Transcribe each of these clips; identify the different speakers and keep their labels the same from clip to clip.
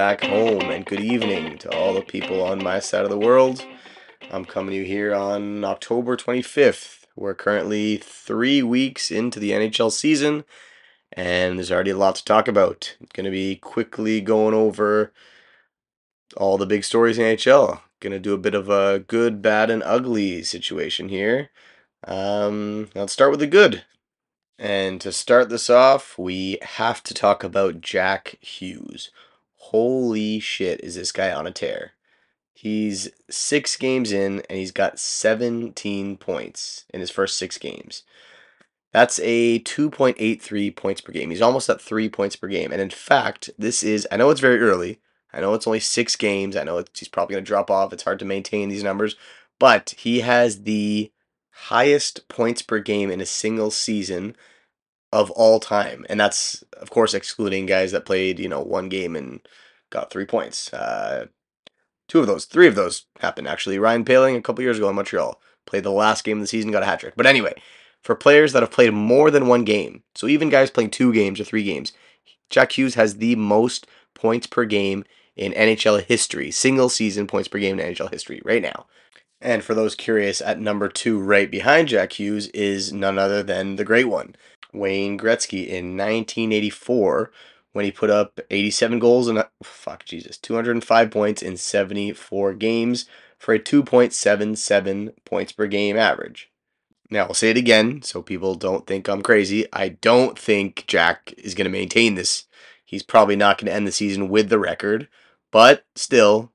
Speaker 1: back home, and good evening to all the people on my side of the world. I'm coming to you here on October 25th. We're currently three weeks into the NHL season, and there's already a lot to talk about. To be quickly going over all the big stories in NHL. Going to do a bit of a good, bad, and ugly situation here. Um, let's start with the good. And to start this off, we have to talk about Jack Hughes. Holy shit, is this guy on a tear? He's six games in and he's got 17 points in his first six games. That's a 2.83 points per game. He's almost at three points per game. And in fact, this is, I know it's very early. I know it's only six games. I know he's probably going to drop off. It's hard to maintain these numbers. But he has the highest points per game in a single season of all time. And that's, of course, excluding guys that played, you know, one game and got three points. Uh, two of those, three of those happened actually. Ryan Poehling a couple years ago in Montreal played the last game of the season, got a hat trick. But anyway, for players that have played more than one game, so even guys playing two games or three games, Jack Hughes has the most points per game in NHL history, single season points per game in NHL history right now. And for those curious, at number two, right behind Jack Hughes, is none other than the great one, Wayne Gretzky in 1984 when he put up 87 goals and fuck Jesus, 205 points in 74 games for a 2.77 points per game average. Now, I'll say it again so people don't think I'm crazy. I don't think Jack is going to maintain this. He's probably not going to end the season with the record, but still,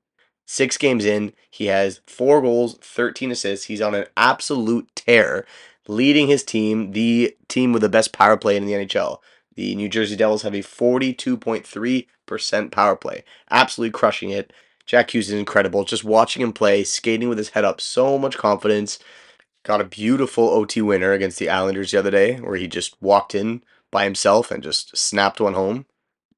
Speaker 1: six games in, he has four goals, 13 assists. He's on an absolute tear leading his team, the team with the best power play in the NHL. The New Jersey Devils have a 42.3% power play, absolutely crushing it. Jack Hughes is incredible. Just watching him play, skating with his head up, so much confidence. Got a beautiful OT winner against the Islanders the other day, where he just walked in by himself and just snapped one home.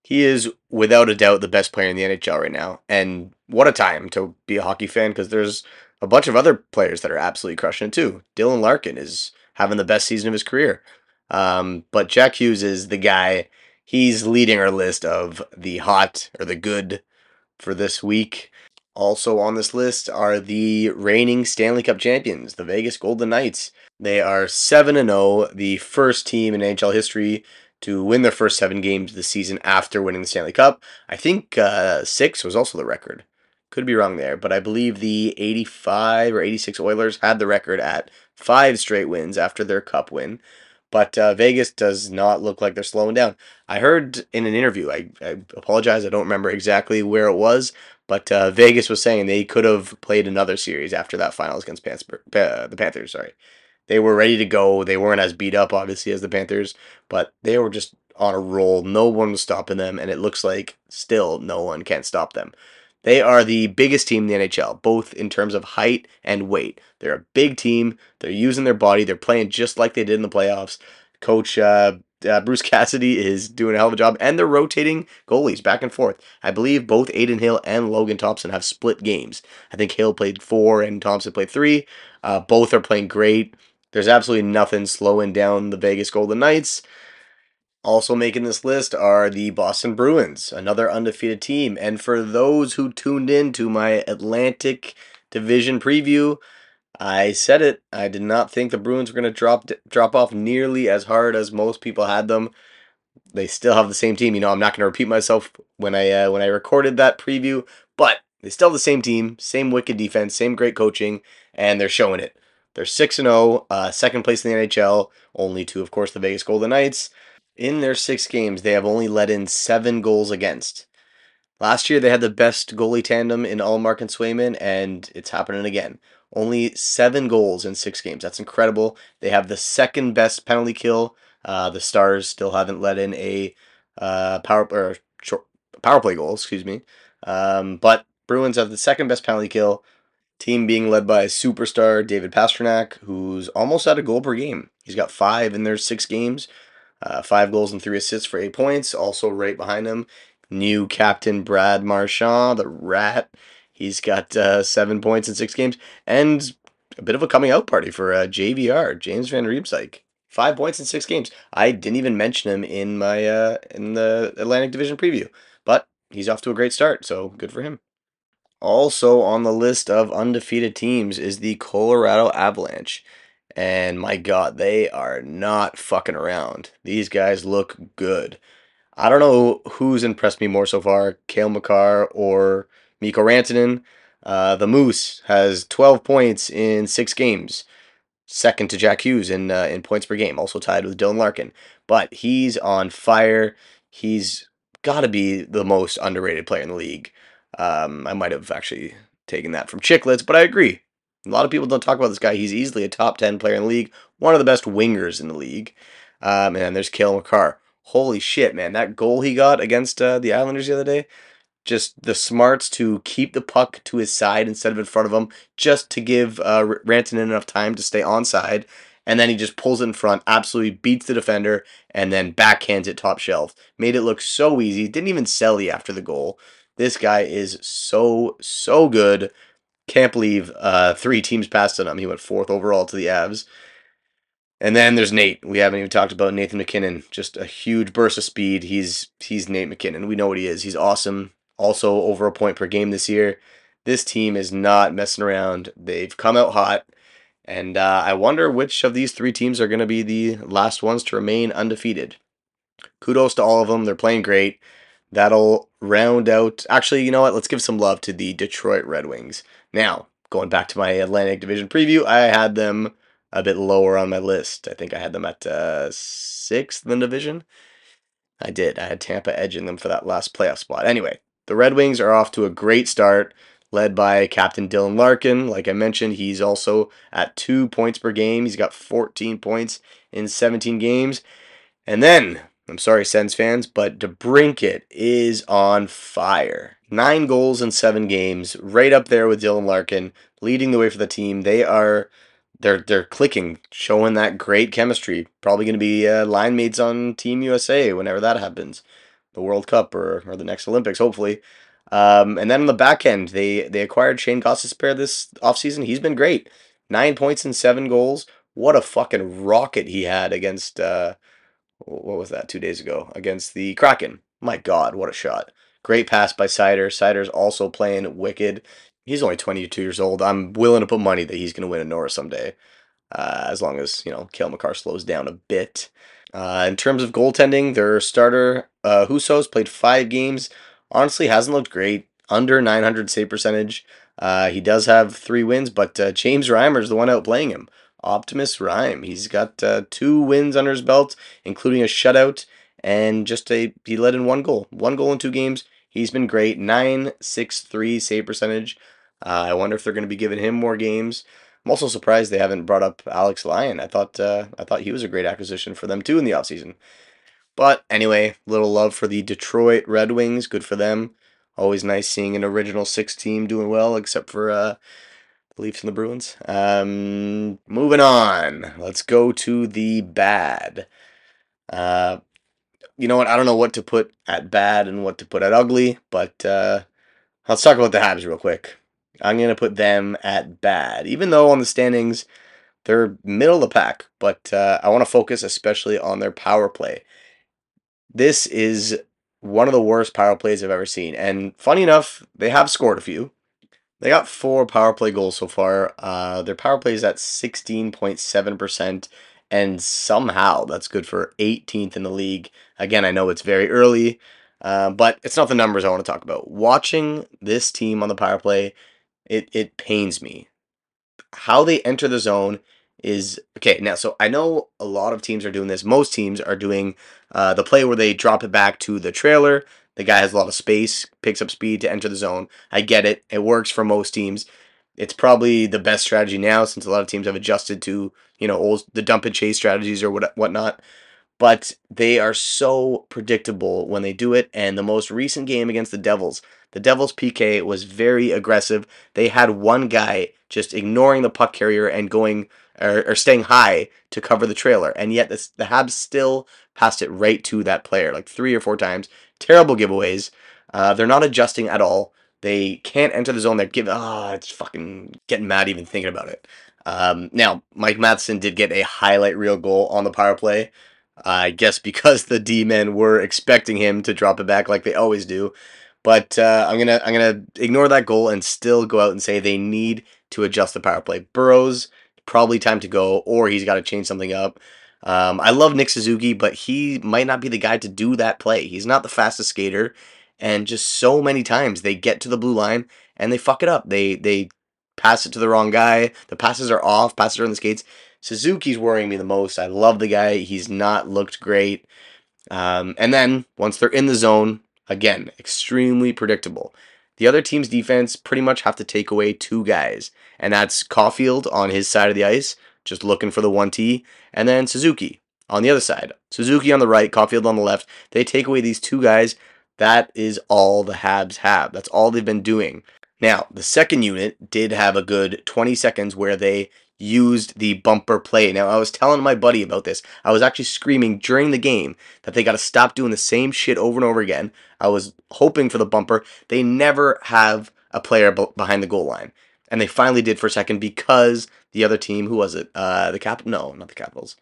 Speaker 1: He is without a doubt the best player in the NHL right now. And what a time to be a hockey fan because there's a bunch of other players that are absolutely crushing it too. Dylan Larkin is having the best season of his career. Um, but Jack Hughes is the guy. He's leading our list of the hot or the good for this week. Also on this list are the reigning Stanley Cup champions, the Vegas Golden Knights. They are 7 0, the first team in NHL history to win their first seven games of the season after winning the Stanley Cup. I think uh, six was also the record. Could be wrong there, but I believe the 85 or 86 Oilers had the record at five straight wins after their cup win. But uh, Vegas does not look like they're slowing down. I heard in an interview, I, I apologize, I don't remember exactly where it was, but uh, Vegas was saying they could have played another series after that finals against uh, the Panthers. Sorry, they were ready to go. They weren't as beat up, obviously, as the Panthers, but they were just on a roll. No one was stopping them, and it looks like still no one can stop them. They are the biggest team in the NHL, both in terms of height and weight. They're a big team. They're using their body. They're playing just like they did in the playoffs. Coach uh, uh, Bruce Cassidy is doing a hell of a job, and they're rotating goalies back and forth. I believe both Adin Hill and Logan Thompson have split games. I think Hill played four and Thompson played three. Uh, both are playing great. There's absolutely nothing slowing down the Vegas Golden Knights. Also making this list are the Boston Bruins, another undefeated team. And for those who tuned in to my Atlantic Division preview, I said it. I did not think the Bruins were going to drop drop off nearly as hard as most people had them. They still have the same team. You know, I'm not going to repeat myself when I uh, when I recorded that preview, but they still have the same team, same wicked defense, same great coaching, and they're showing it. They're six and zero, oh, uh, second place in the NHL, only to of course the Vegas Golden Knights. In their six games, they have only let in seven goals against. Last year, they had the best goalie tandem in Ullmark and Swayman, and it's happening again. Only seven goals in six games. That's incredible. They have the second best penalty kill. Uh, the Stars still haven't let in a uh, power or short, power play goal, excuse me. Um, but Bruins have the second best penalty kill. Team being led by superstar David Pastrnak, who's almost at a goal per game. He's got five in their six games. Uh, five goals and three assists for eight points. Also, right behind him, new captain Brad Marchand, the rat. He's got uh, seven points in six games. And a bit of a coming out party for uh, JVR, James Van Riemsdyk. Five points in six games. I didn't even mention him in my uh, in the Atlantic Division preview, but he's off to a great start, so good for him. Also on the list of undefeated teams is the Colorado Avalanche. And my God, they are not fucking around. These guys look good. I don't know who's impressed me more so far, Cale Makar or Mikko Rantanen. Uh, the Moose has 12 points in six games, second to Jack Hughes in uh, in points per game, also tied with Dylan Larkin. But he's on fire. He's got to be the most underrated player in the league. Um, I might have actually taken that from Chicklets, but I agree. A lot of people don't talk about this guy. He's easily a top 10 player in the league, one of the best wingers in the league. Um, and there's Cale Makar. Holy shit, man. That goal he got against uh, the Islanders the other day, just the smarts to keep the puck to his side instead of in front of him, just to give uh, Rantanen enough time to stay onside. And then he just pulls it in front, absolutely beats the defender, and then backhands it top shelf. Made it look so easy. Didn't even sell after the goal. This guy is so, so good. Can't believe uh, three teams passed on him. He went fourth overall to the Avs. And then there's Nate. We haven't even talked about Nathan MacKinnon. Just a huge burst of speed. He's he's Nate MacKinnon. We know what he is. He's awesome. Also over a point per game this year. This team is not messing around. They've come out hot. And uh, I wonder which of these three teams are going to be the last ones to remain undefeated. Kudos to all of them. They're playing great. That'll round out. Actually, you know what? Let's give some love to the Detroit Red Wings. Now, going back to my Atlantic Division preview, I had them a bit lower on my list. I think I had them at uh, sixth in the division. I did. I had Tampa edging them for that last playoff spot. Anyway, the Red Wings are off to a great start, led by Captain Dylan Larkin. Like I mentioned, he's also at two points per game. He's got 14 points in 17 games. And then I'm sorry, Sens fans, but DeBrincat is on fire. Nine goals in seven games, right up there with Dylan Larkin, leading the way for the team. They are they're they're clicking, showing that great chemistry. Probably going to be uh, line mates on Team USA whenever that happens, the World Cup or, or the next Olympics, hopefully. Um, and then on the back end, they they acquired Shayne Gostisbehere this offseason. He's been great. Nine points and seven goals. What a fucking rocket he had against uh, what was that two days ago against the Kraken. My God, what a shot! Great pass by Seider. Seider's also playing wicked. He's only 22 years old. I'm willing to put money that he's going to win a Norris someday, uh, as long as you know Cale Makar slows down a bit. Uh, in terms of goaltending, their starter uh, Husso's played five games. Honestly, hasn't looked great. Under 900 save percentage. Uh, he does have three wins, but uh, James Reimer's the one outplaying him. Optimus Reim. He's got uh, two wins under his belt, including a shutout and just a he led in one goal, one goal in two games. He's been great. Nine six three save percentage. Uh, I wonder if they're going to be giving him more games. I'm also surprised they haven't brought up Alex Lyon. I thought uh, I thought he was a great acquisition for them too in the offseason. But anyway, little love for the Detroit Red Wings. Good for them. Always nice seeing an original six team doing well, except for uh, Leafs and the Bruins. Um, moving on. Let's go to the bad. Uh, you know what? I don't know what to put at bad and what to put at ugly, but uh, let's talk about the Habs real quick. I'm going to put them at bad, even though on the standings they're middle of the pack, but uh, I want to focus especially on their power play. This is one of the worst power plays I've ever seen. And funny enough, they have scored a few. They got four power play goals so far. Uh, their power play is at 16.7%, and somehow that's good for 18th in the league. Again, I know it's very early, uh, but it's not the numbers I want to talk about. Watching this team on the power play, it, it pains me. How they enter the zone is okay. Now, so I know a lot of teams are doing this. Most teams are doing uh, the play where they drop it back to the trailer the guy has a lot of space, picks up speed to enter the zone. I get it. It works for most teams. It's probably the best strategy now since a lot of teams have adjusted to, you know, old the dump and chase strategies or what whatnot. But they are so predictable when they do it. And the most recent game against the Devils, the Devils PK was very aggressive. They had one guy just ignoring the puck carrier and going or, or staying high to cover the trailer, and yet this, the Habs still passed it right to that player like three or four times terrible giveaways. Uh, they're not adjusting at all. They can't enter the zone. They're giving. Ah, oh, it's fucking getting mad even thinking about it. Um, now, Mike Matheson did get a highlight reel goal on the power play. I guess because the D men were expecting him to drop it back like they always do. But uh, I'm gonna I'm gonna ignore that goal and still go out and say they need to adjust the power play. Burrows probably time to go, or he's got to change something up. Um, I love Nick Suzuki, but he might not be the guy to do that play. He's not the fastest skater, and just so many times they get to the blue line and they fuck it up. They they pass it to the wrong guy. The passes are off. Passes are on the skates. Suzuki's worrying me the most. I love the guy. He's not looked great. Um, and then once they're in the zone, again, extremely predictable. The other team's defense pretty much have to take away two guys, and that's Caufield on his side of the ice, just looking for the 1T, and then Suzuki on the other side. Suzuki on the right, Caufield on the left. They take away these two guys. That is all the Habs have. That's all they've been doing. Now, the second unit did have a good 20 seconds where they used the bumper play. Now, I was telling my buddy about this. I was actually screaming during the game that they got to stop doing the same shit over and over again. I was hoping for the bumper. They never have a player b- behind the goal line. And they finally did for a second because the other team, who was it? Uh, the Cap? No, not the Capitals.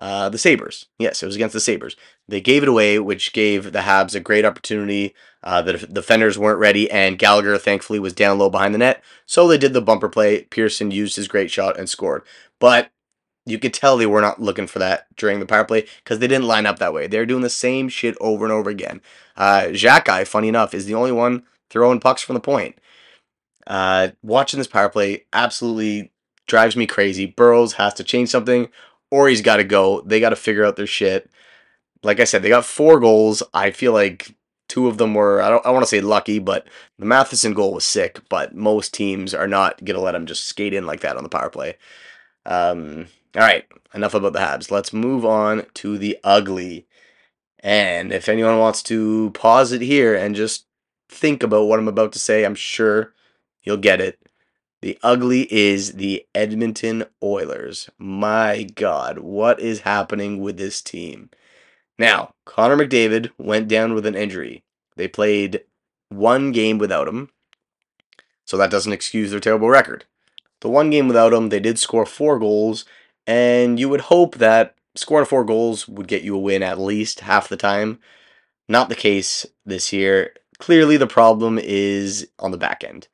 Speaker 1: Uh, the Sabres. Yes, it was against the Sabres. They gave it away, which gave the Habs a great opportunity. Uh, the defenders weren't ready, and Gallagher thankfully was down low behind the net. So they did the bumper play. Pearson used his great shot and scored. But you could tell they were not looking for that during the power play because they didn't line up that way. They're doing the same shit over and over again. Uh, Xhekaj, funny enough, is the only one throwing pucks from the point. Uh, watching this power play absolutely drives me crazy. Burrows has to change something or he's got to go. They got to figure out their shit. Like I said, they got four goals. I feel like two of them were I don't I want to say lucky, but the Matheson goal was sick. But most teams are not gonna let him just skate in like that on the power play. Um, all right, enough about the Habs. Let's move on to the ugly. And if anyone wants to pause it here and just think about what I'm about to say, I'm sure you'll get it. The ugly is the Edmonton Oilers. My God, what is happening with this team? Now, Connor McDavid went down with an injury. They played one game without him, so that doesn't excuse their terrible record. The one game without him, they did score four goals, and you would hope that scoring four goals would get you a win at least half the time. Not the case this year. Clearly, the problem is on the back end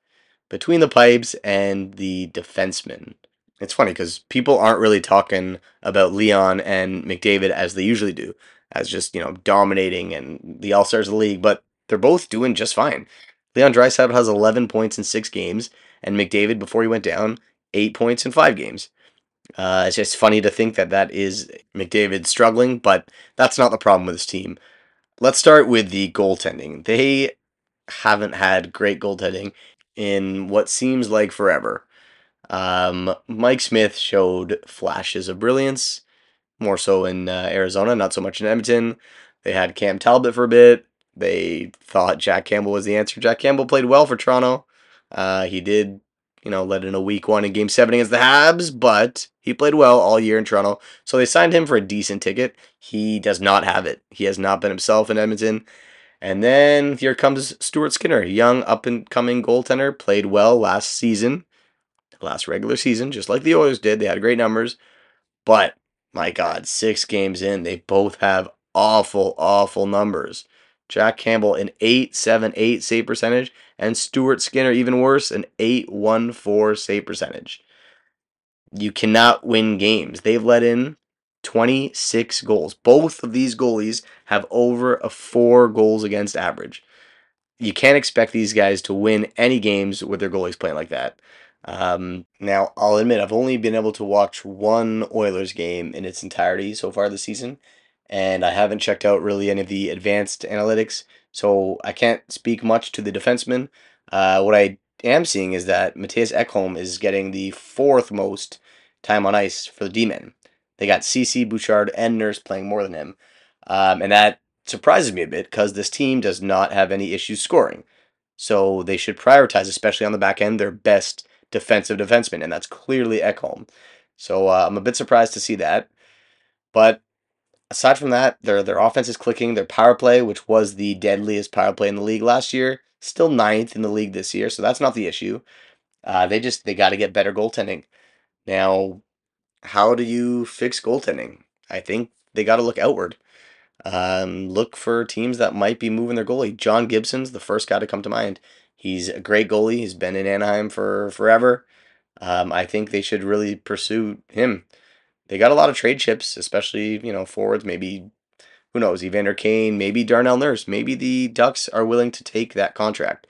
Speaker 1: between the pipes and the defenseman. It's funny because people aren't really talking about Leon and McDavid as they usually do, as just, you know, dominating and the All Stars of the league, but they're both doing just fine. Leon Draisaitl has 11 points in six games, and McDavid, before he went down, eight points in five games. Uh, it's just funny to think that that is McDavid struggling, but that's not the problem with this team. Let's start with the goaltending. They haven't had great goaltending in what seems like forever. Um, Mike Smith showed flashes of brilliance, more so in uh, Arizona, not so much in Edmonton. They had Cam Talbot for a bit. They thought Jack Campbell was the answer. Jack Campbell played well for Toronto. Uh, he did, you know, let in a weak one in Game Seven against the Habs, but he played well all year in Toronto. So they signed him for a decent ticket. He does not have it. He has not been himself in Edmonton. And then here comes Stuart Skinner, young up and coming goaltender, played well last season, last regular season, just like the Oilers did. They had great numbers, but my God, six games in, they both have awful, awful numbers. Jack Campbell an 8.78 save percentage, and Stuart Skinner even worse, an 8.14 save percentage. You cannot win games. They've let in 26 goals. Both of these goalies have over a four goals against average. You can't expect these guys to win any games with their goalies playing like that. Um, now, I'll admit, I've only been able to watch one Oilers game in its entirety so far this season, and I haven't checked out really any of the advanced analytics, so I can't speak much to the defensemen. Uh, what I am seeing is that Mattias Ekholm is getting the fourth most time on ice for the D-men. They got Ceci, Bouchard, and Nurse playing more than him. Um, and that surprises me a bit because this team does not have any issues scoring. So they should prioritize, especially on the back end, their best defensive defenseman, and that's clearly Ekholm. So uh, I'm a bit surprised to see that. But aside from that, their their offense is clicking. Their power play, which was the deadliest power play in the league last year, still ninth in the league this year. So that's not the issue. Uh, they just they got to get better goaltending. Now how do you fix goaltending? I think they got to look outward. um, look for teams that might be moving their goalie. John Gibson's the first guy to come to mind. He's a great goalie. He's been in Anaheim for forever. Um, I think they should really pursue him. They got a lot of trade chips, especially you know forwards. Maybe who knows, Evander Kane, maybe Darnell Nurse. Maybe the Ducks are willing to take that contract.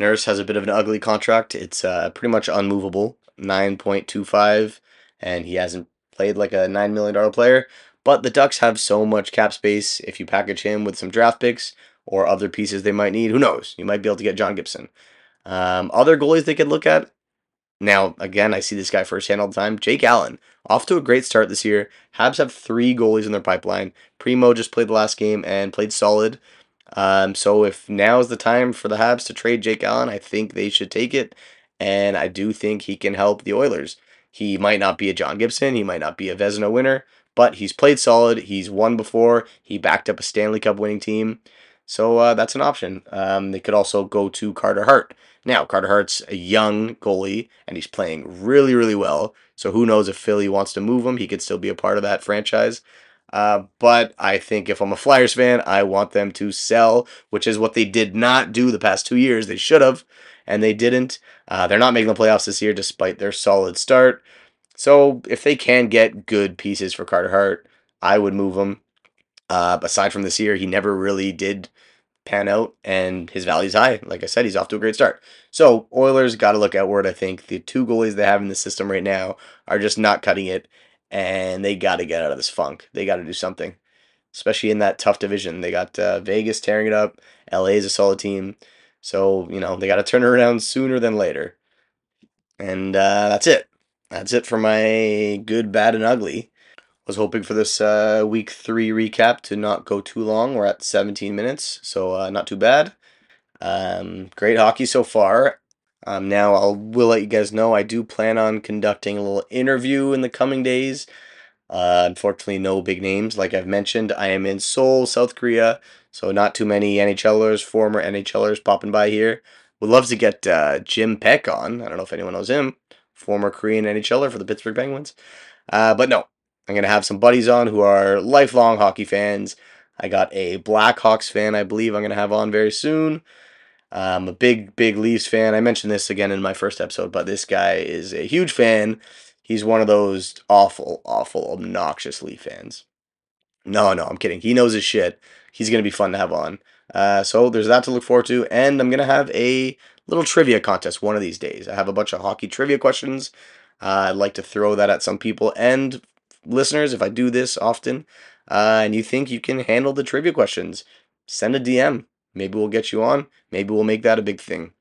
Speaker 1: Nurse has a bit of an ugly contract. It's uh, pretty much unmovable, nine point two five, and he hasn't played like a nine million dollar player. But the Ducks have so much cap space. If you package him with some draft picks or other pieces they might need, who knows? You might be able to get John Gibson. Um, other goalies they could look at. Now, again, I see this guy firsthand all the time. Jake Allen, off to a great start this year. Habs have three goalies in their pipeline. Primeau just played the last game and played solid. Um, so if now is the time for the Habs to trade Jake Allen, I think they should take it. And I do think he can help the Oilers. He might not be a John Gibson, he might not be a Vezina winner, but he's played solid. He's won before. He backed up a Stanley Cup winning team. So uh, that's an option. Um, they could also go to Carter Hart. Now, Carter Hart's a young goalie, and he's playing really, really well. So who knows if Philly wants to move him? He could still be a part of that franchise. Uh, but I think if I'm a Flyers fan, I want them to sell, which is what they did not do the past two years. They should have, and they didn't. Uh, they're not making the playoffs this year despite their solid start. So if they can get good pieces for Carter Hart, I would move him. Uh, aside from this year, he never really did pan out, and his value's high. Like I said, he's off to a great start. So Oilers got to look outward. I think the two goalies they have in the system right now are just not cutting it, and they got to get out of this funk. They got to do something, especially in that tough division. They got uh, Vegas tearing it up. LA is a solid team, so you know they got to turn it around sooner than later. And uh, that's it. That's it for my good, bad, and ugly was hoping for this uh, week three recap to not go too long. We're at 17 minutes, so uh, not too bad. Um, great hockey so far. Um, now I will will let you guys know I do plan on conducting a little interview in the coming days. Uh, unfortunately, no big names. Like I've mentioned, I am in Seoul, South Korea, so not too many NHLers, former NHLers popping by here. Would love to get uh, Jim Paek on. I don't know if anyone knows him. Former Korean NHLer for the Pittsburgh Penguins. Uh, but no, I'm going to have some buddies on who are lifelong hockey fans. I got a Blackhawks fan, I believe I'm going to have on very soon. I'm a big, big Leafs fan. I mentioned this again in my first episode, but this guy is a huge fan. He's one of those awful, awful, obnoxious Leaf fans. No, no, I'm kidding. He knows his shit. He's going to be fun to have on. Uh, so there's that to look forward to. And I'm going to have a little trivia contest one of these days. I have a bunch of hockey trivia questions. Uh, I'd like to throw that at some people. And listeners, if I do this often uh, and you think you can handle the trivia questions, send a DM. Maybe we'll get you on. Maybe we'll make that a big thing.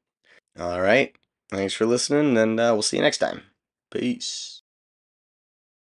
Speaker 1: All right. Thanks for listening, and uh, we'll see you next time. Peace.